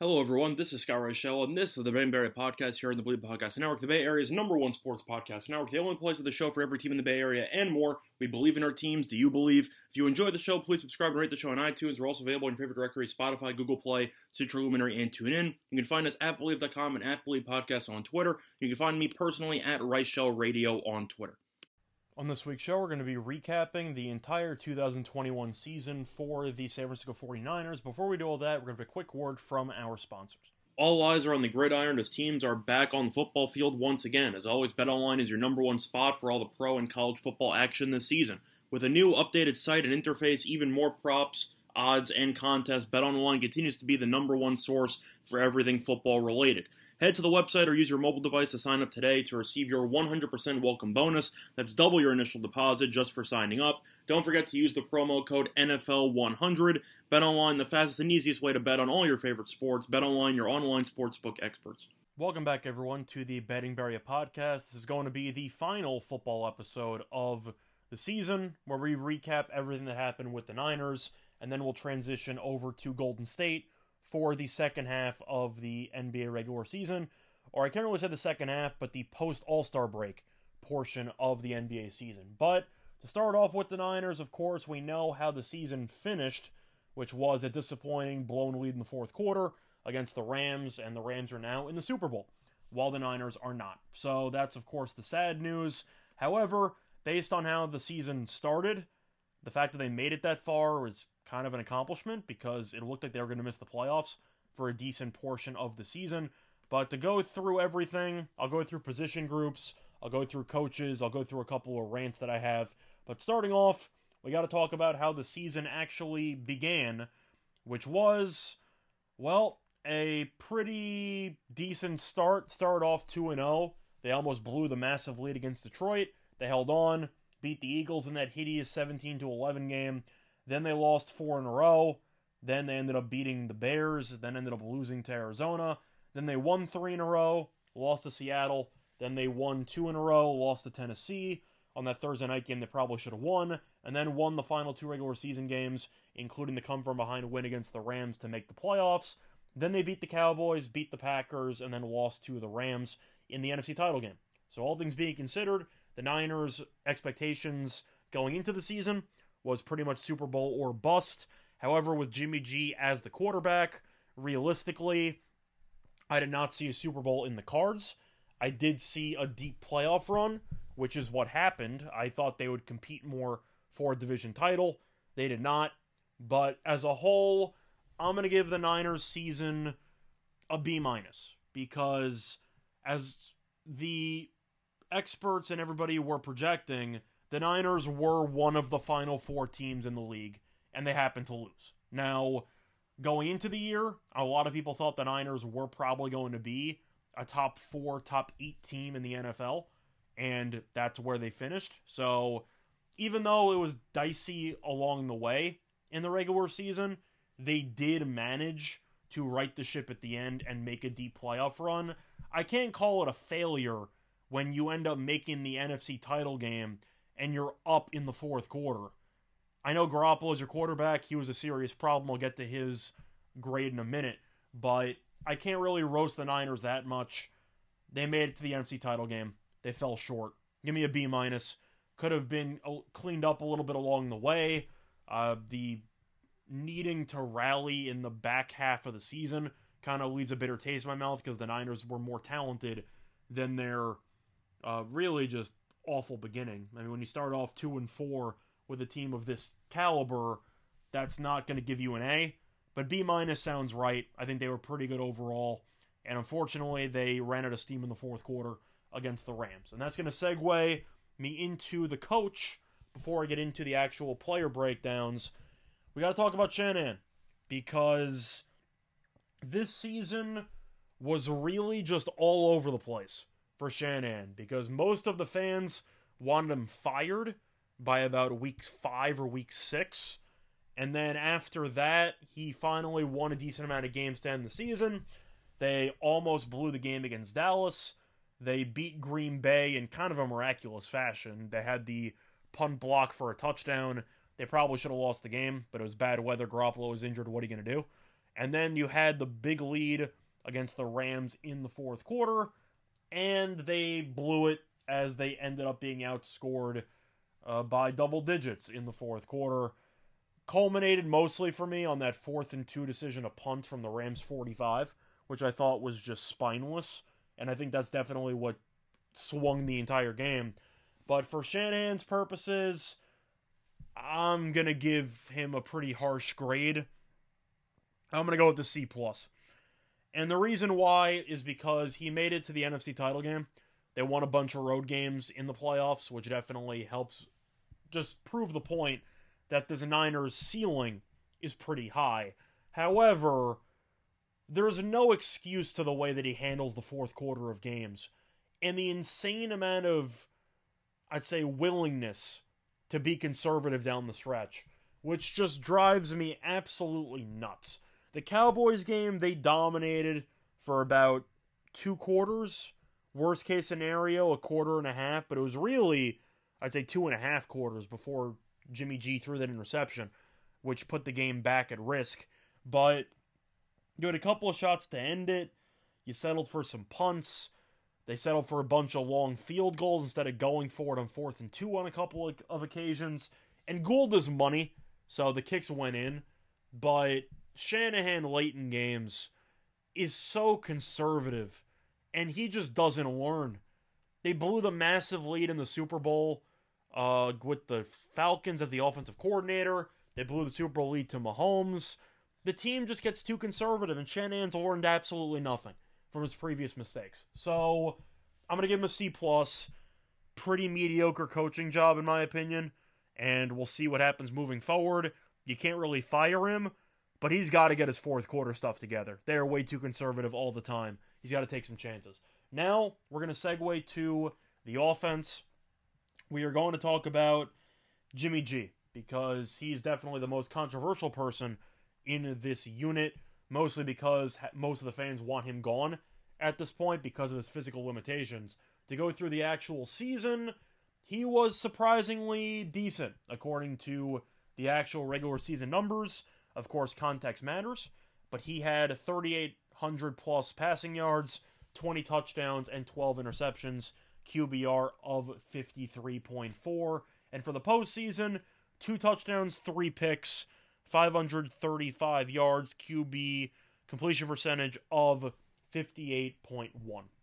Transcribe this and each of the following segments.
Hello, everyone. This is Scott Reichel, and this is the Ben Barry Podcast here on the Bleav Podcast Network, the Bay Area's number one sports podcast network, the only place with a show for every team in the Bay Area and more. We believe in our teams. Do you believe? If you enjoy the show, please subscribe and rate the show on iTunes. We're also available in your favorite directory Spotify, Google Play, Stitcher Luminary, and TuneIn. You can find us at Bleav.com and at Bleav Podcast on Twitter. You can find me personally at Reichel Radio on Twitter. On this week's show, we're going to be recapping the entire 2021 season for the San Francisco 49ers. Before we do all that, we're going to have a quick word from our sponsors. All eyes are on the gridiron as teams are back on the football field once again. As always, BetOnline is your number one spot for all the pro and college football action this season. With a new updated site and interface, even more props, odds, and contests, BetOnline continues to be the number one source for everything football related. Head to the website or use your mobile device to sign up today to receive your 100% welcome bonus. That's double your initial deposit just for signing up. Don't forget to use the promo code NFL100. Bet online, the fastest and easiest way to bet on all your favorite sports. Bet online, your online sportsbook experts. Welcome back, everyone, to the Betting Barrier podcast. This is going to be the final football episode of the season where we recap everything that happened with the Niners, and then we'll transition over to Golden State for the second half of the NBA regular season, or I can't really say the second half, but the post All Star break portion of the NBA season. But to start off with the Niners, of course, we know how the season finished, which was a disappointing blown lead in the fourth quarter against the Rams, and the Rams are now in the Super Bowl, while the Niners are not. So that's, of course, the sad news. However, based on how the season started, the fact that they made it that far was kind of an accomplishment because it looked like they were going to miss the playoffs for a decent portion of the season. But to go through everything, I'll go through position groups, I'll go through coaches, I'll go through a couple of rants that I have. But starting off, we got to talk about how the season actually began, which was, well, a pretty decent start. Start off 2 0. They almost blew the massive lead against Detroit. They held on, beat the Eagles in that hideous 17 11 game. Then they lost four in a row. Then they ended up beating the Bears. Then ended up losing to Arizona. Then they won three in a row, lost to Seattle. Then they won two in a row, lost to Tennessee. On that Thursday night game, they probably should have won. And then won the final two regular season games, including the come from behind win against the Rams to make the playoffs. Then they beat the Cowboys, beat the Packers, and then lost to the Rams in the NFC title game. So, all things being considered, the Niners' expectations going into the season was pretty much Super Bowl or bust. However, with Jimmy G as the quarterback, realistically, I did not see a Super Bowl in the cards. I did see a deep playoff run, which is what happened. I thought they would compete more for a division title. They did not. But as a whole, I'm going to give the Niners season a B minus because as the experts and everybody were projecting, the Niners were one of the final four teams in the league, and they happened to lose. Now, going into the year, a lot of people thought the Niners were probably going to be a top four, top eight team in the NFL, and that's where they finished. So, even though it was dicey along the way in the regular season, they did manage to right the ship at the end and make a deep playoff run. I can't call it a failure when you end up making the NFC title game and you're up in the fourth quarter. I know Garoppolo is your quarterback. He was a serious problem. I'll get to his grade in a minute. But I can't really roast the Niners that much. They made it to the NFC title game. They fell short. Give me a B minus. Could have been cleaned up a little bit along the way. Uh, the needing to rally in the back half of the season kind of leaves a bitter taste in my mouth because the Niners were more talented than their uh, really just awful beginning. I mean, when you start off two and four with a team of this caliber, that's not going to give you an A. But B minus sounds right. I think they were pretty good overall, and unfortunately, they ran out of steam in the fourth quarter against the Rams, and that's going to segue me into the coach. Before I get into the actual player breakdowns, we got to talk about Shanahan because this season was really just all over the place for Shanahan because most of the fans wanted him fired by about week five or week six. And then after that, he finally won a decent amount of games to end the season. They almost blew the game against Dallas. They beat Green Bay in kind of a miraculous fashion. They had the punt block for a touchdown. They probably should have lost the game, but it was bad weather. Garoppolo was injured. What are you going to do? And then you had the big lead against the Rams in the fourth quarter, and they blew it as they ended up being outscored uh, by double digits in the fourth quarter. Culminated mostly for me on that fourth and two decision, a punt from the Rams 45, which I thought was just spineless. And I think that's definitely what swung the entire game. But for Shanahan's purposes, I'm to give him a pretty harsh grade. I'm to go with the C plus. And the reason why is because he made it to the NFC title game. They won a bunch of road games in the playoffs, which definitely helps just prove the point that the Niners' ceiling is pretty high. However, there's no excuse to the way that he handles the fourth quarter of games and the insane amount of, I'd say, willingness to be conservative down the stretch, which just drives me absolutely nuts. The Cowboys game, they dominated for about two quarters. Worst case scenario, a quarter and a half, but it was really, I'd say, two and a half quarters before Jimmy G threw that interception, which put the game back at risk. But you had a couple of shots to end it. You settled for some punts. They settled for a bunch of long field goals instead of going for it on fourth and two on a couple of, occasions. And Gould is money, so the kicks went in. But Shanahan late in games is so conservative, and he just doesn't learn. They blew the massive lead in the Super Bowl uh, with the Falcons as the offensive coordinator. They blew the Super Bowl lead to Mahomes the team just gets too conservative, and Shanahan's learned absolutely nothing from his previous mistakes. So I'm gonna give him a C plus. Pretty mediocre coaching job in my opinion, and we'll see what happens moving forward. You can't really fire him, but he's got to get his fourth quarter stuff together. They are way too conservative all the time. He's got to take some chances. Now we're gonna segue to the offense. We are going to talk about Jimmy G because he's definitely the most controversial person in this unit, mostly because most of the fans want him gone at this point because of his physical limitations. To go through the actual season, he was surprisingly decent according to the actual regular season numbers. Of course, context matters, but he had 3,800 plus passing yards, 20 touchdowns, and 12 interceptions, QBR of 53.4. And for the postseason, two touchdowns, three picks, 535 yards, QB completion percentage of 58.1.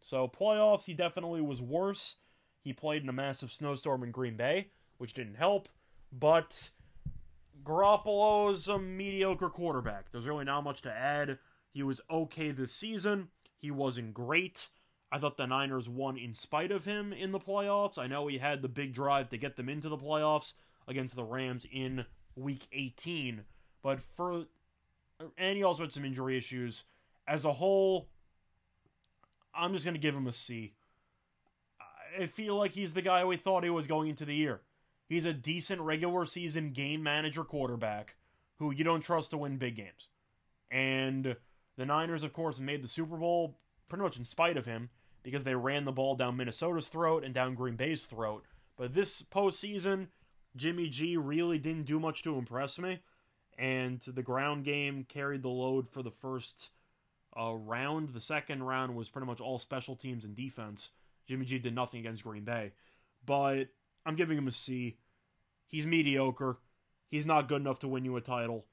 So playoffs, he definitely was worse. He played in a massive snowstorm in Green Bay, which didn't help. But Garoppolo's a mediocre quarterback. There's really not much to add. He was okay this season. He wasn't great. I thought the Niners won in spite of him in the playoffs. I know he had the big drive to get them into the playoffs against the Rams in week 18. But for and he also had some injury issues. As a whole, I'm just gonna give him a C. I feel like he's the guy we thought he was going into the year. He's a decent regular season game manager quarterback who you don't trust to win big games. And the Niners, of course, made the Super Bowl pretty much in spite of him because they ran the ball down Minnesota's throat and down Green Bay's throat. But this postseason, Jimmy G really didn't do much to impress me and the ground game carried the load for the first uh, round. The second round was pretty much all special teams and defense. Jimmy G did nothing against Green Bay, but I'm giving him a C. He's mediocre. He's not good enough to win you a title.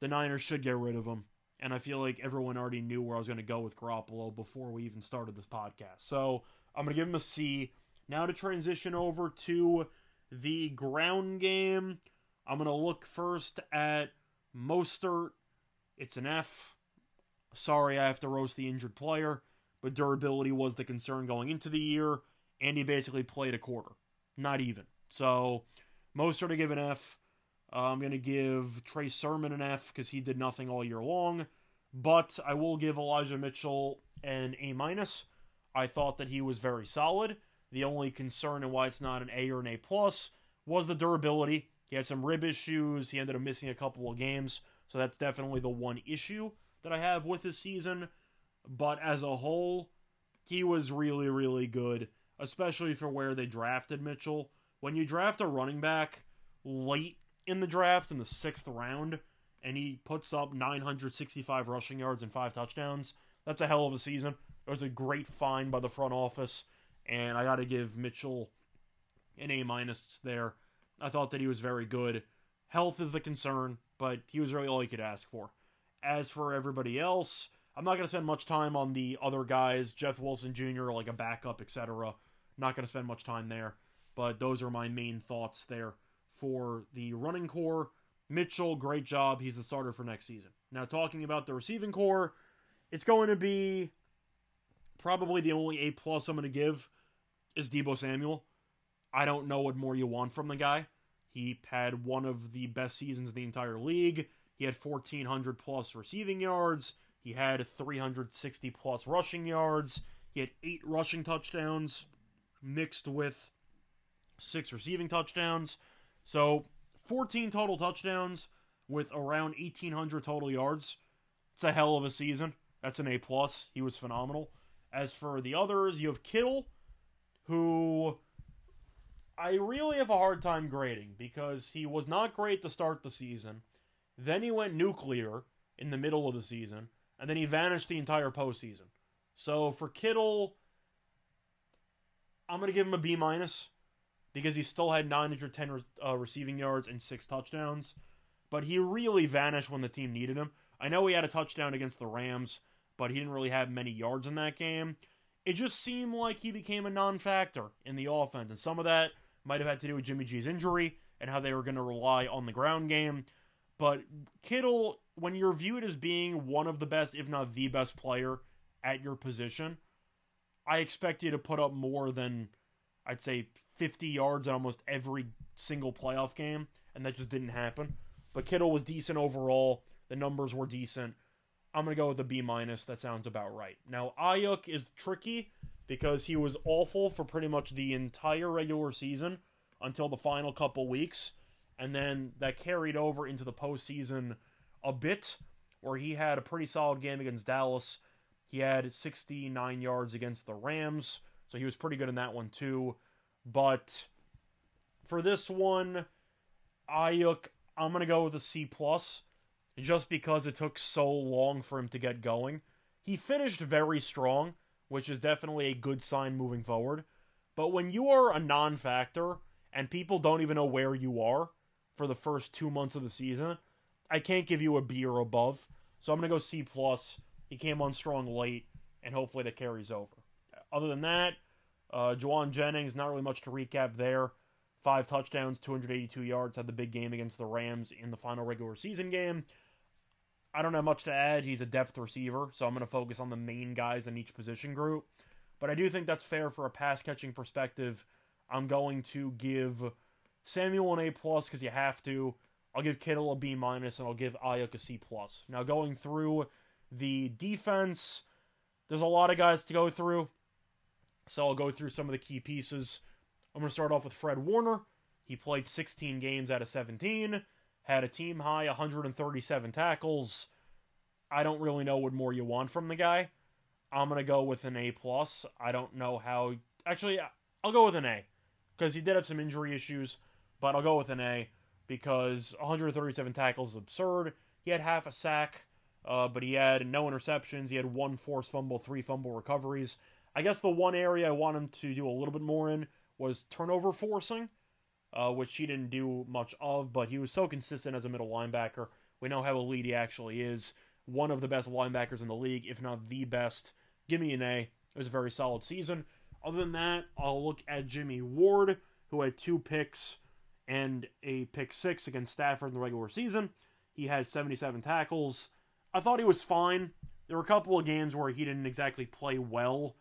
The Niners should get rid of him. And I feel like everyone already knew where I was going to go with Garoppolo before we even started this podcast. So I'm going to give him a C. Now to transition over to the ground game, I'm going to look first at Mostert, it's an F. Sorry, I have to roast the injured player, but durability was the concern going into the year, and he basically played a quarter. Not even. So, Mostert to give an F. I'm going to give Trey Sermon an F because he did nothing all year long. But I will give Elijah Mitchell an A minus. I thought that he was very solid. The only concern and why it's not an A or an A plus was the durability. He had some rib issues. He ended up missing a couple of games, so that's definitely the one issue that I have with his season. But as a whole, he was really, really good, especially for where they drafted Mitchell. When you draft a running back late in the draft in the sixth round, and he puts up 965 rushing yards and five touchdowns, that's a hell of a season. It was a great find by the front office, and I got to give Mitchell an A minus there. I thought that he was very good. Health is the concern, but he was really all you could ask for. As for everybody else, I'm not going to spend much time on the other guys, Jeff Wilson Jr., like a backup, etc. Not going to spend much time there, but those are my main thoughts there for the running core. Mitchell, great job. He's the starter for next season. Now, talking about the receiving core, it's going to be probably the only A plus I'm going to give is Deebo Samuel. I don't know what more you want from the guy. He had one of the best seasons in the entire league. He had 1,400 plus receiving yards. He had 360 plus rushing yards. He had eight rushing touchdowns mixed with six receiving touchdowns. So 14 total touchdowns with around 1,800 total yards. It's a hell of a season. That's an A plus. He was phenomenal. As for the others, you have Kittle, who I really have a hard time grading because he was not great to start the season. Then he went nuclear in the middle of the season, and then he vanished the entire postseason. So for Kittle, I'm gonna give him a B minus because he still had 910 uh, receiving yards and six touchdowns, but he really vanished when the team needed him. I know he had a touchdown against the Rams, but he didn't really have many yards in that game. It just seemed like he became a non-factor in the offense, and some of that might have had to do with Jimmy G's injury and how they were going to rely on the ground game. But Kittle, when you're viewed as being one of the best, if not the best player at your position, I expect you to put up more than, I'd say, 50 yards in almost every single playoff game, and that just didn't happen. But Kittle was decent overall. The numbers were decent. I'm gonna go with a B minus. That sounds about right. Now Aiyuk is tricky because he was awful for pretty much the entire regular season until the final couple weeks, and then that carried over into the postseason a bit, where he had a pretty solid game against Dallas. He had 69 yards against the Rams, so he was pretty good in that one too. But for this one, Aiyuk, I'm gonna go with a C plus just because it took so long for him to get going. He finished very strong, which is definitely a good sign moving forward. But when you are a non factor and people don't even know where you are for the first two months of the season, I can't give you a B or above. So I'm gonna go C plus. He came on strong late, and hopefully that carries over. Other than that, uh, Jauan Jennings, not really much to recap there. Five touchdowns, 282 yards, had the big game against the Rams in the final regular season game. I don't have much to add. He's a depth receiver, so I'm going to focus on the main guys in each position group. But I do think that's fair for a pass catching perspective. I'm going to give Samuel an A plus because you have to. I'll give Kittle a B minus, and I'll give Aiyuk a C plus. Now going through the defense, there's a lot of guys to go through, so I'll go through some of the key pieces. I'm going to start off with Fred Warner. He played 16 games out of 17 had a team high 137 tackles. I don't really know what more you want from the guy. I'm gonna go with an A plus. I don't know how. Actually, I'll go with an A because he did have some injury issues, but I'll go with an A because 137 tackles is absurd. He had half a sack, uh, but he had no interceptions. He had one forced fumble, three fumble recoveries. I guess the one area I want him to do a little bit more in was turnover forcing uh, which he didn't do much of, but he was so consistent as a middle linebacker. We know how elite he actually is. One of the best linebackers in the league, if not the best. Give me an A. It was a very solid season. Other than that, I'll look at Jimmy Ward, who had two picks and a pick six against Stafford in the regular season. He had 77 tackles. I thought he was fine. There were a couple of games where he didn't exactly play well,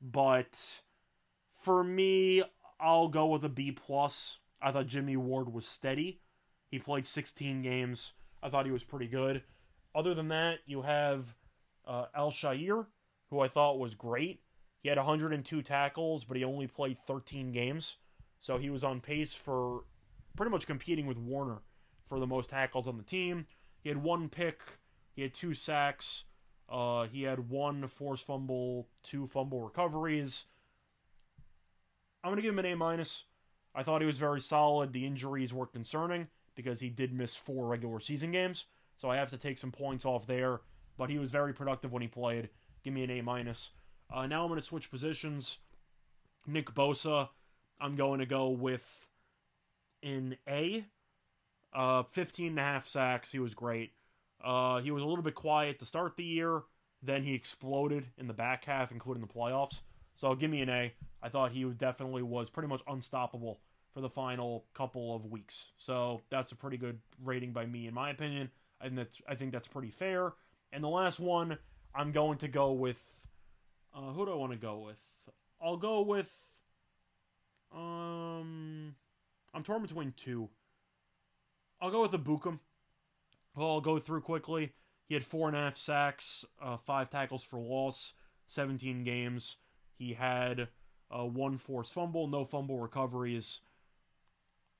but for me, I'll go with a B plus. I thought Jimmy Ward was steady. He played 16 games. I thought he was pretty good. Other than that, you have uh, Al-Shaair, who I thought was great. He had 102 tackles, but he only played 13 games. So he was on pace for pretty much competing with Warner for the most tackles on the team. He had one pick, he had two sacks, uh, he had one forced fumble, two fumble recoveries. I'm gonna give him an A minus. I thought he was very solid. The injuries were concerning because he did miss four regular season games, so I have to take some points off there. But he was very productive when he played. Give me an A minus. Uh, now I'm going to switch positions. Nick Bosa, I'm going to go with an A. Uh, 15 and a half sacks. He was great. Uh, he was a little bit quiet to start the year. Then he exploded in the back half, including the playoffs. So give me an A. I thought he definitely was pretty much unstoppable for the final couple of weeks. So that's a pretty good rating by me, in my opinion. And that's I think that's pretty fair. And the last one, I'm going to go with. Uh, who do I want to go with? I'll go with. Um, I'm torn between two. I'll go with Ebukam. Well, I'll go through quickly. He had four and a half sacks, uh, five tackles for loss, 17 games. He had uh, one forced fumble, no fumble recoveries.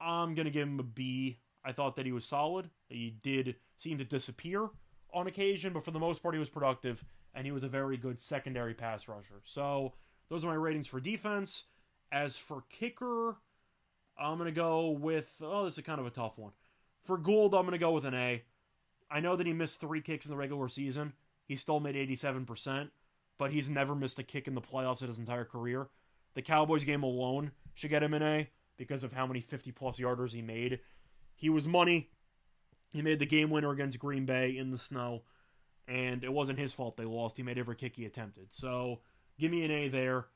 I'm going to give him a B. I thought that he was solid. He did seem to disappear on occasion, but for the most part, he was productive, and he was a very good secondary pass rusher. So those are my ratings for defense. As for kicker, I'm going to go with, oh, this is kind of a tough one. For Gould, I'm going to go with an A. I know that he missed three kicks in the regular season. He still made 87%, but he's never missed a kick in the playoffs in his entire career. The Cowboys game alone should get him an A because of how many 50 plus yarders he made. He was money. He made the game winner against Green Bay in the snow, and it wasn't his fault they lost. He made every kick he attempted. So give me an A there.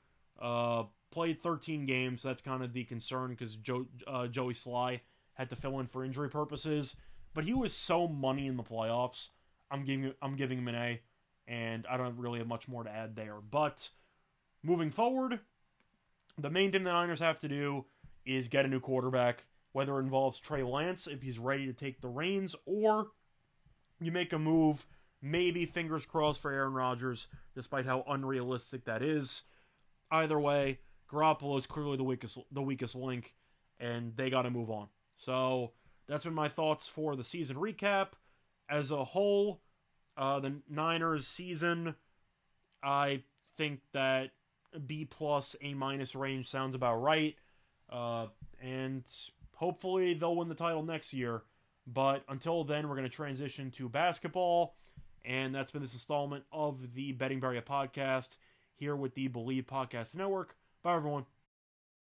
Uh, played 13 games. That's kind of the concern because Joe, uh, Joey Slye had to fill in for injury purposes. But he was so money in the playoffs. I'm giving I'm giving him an A, and I don't really have much more to add there. But moving forward, the main thing the Niners have to do is get a new quarterback, whether it involves Trey Lance if he's ready to take the reins, or you make a move, maybe fingers crossed for Aaron Rodgers, despite how unrealistic that is. Either way, Garoppolo is clearly the weakest the weakest link, and they got to move on. So that's been my thoughts for the season recap. As a whole, uh, the Niners season, I think that B plus A minus range sounds about right. Uh, and hopefully they'll win the title next year. But until then, we're going to transition to basketball. And that's been this installment of the Betting Barrier podcast here with the Believe Podcast Network. Bye, everyone.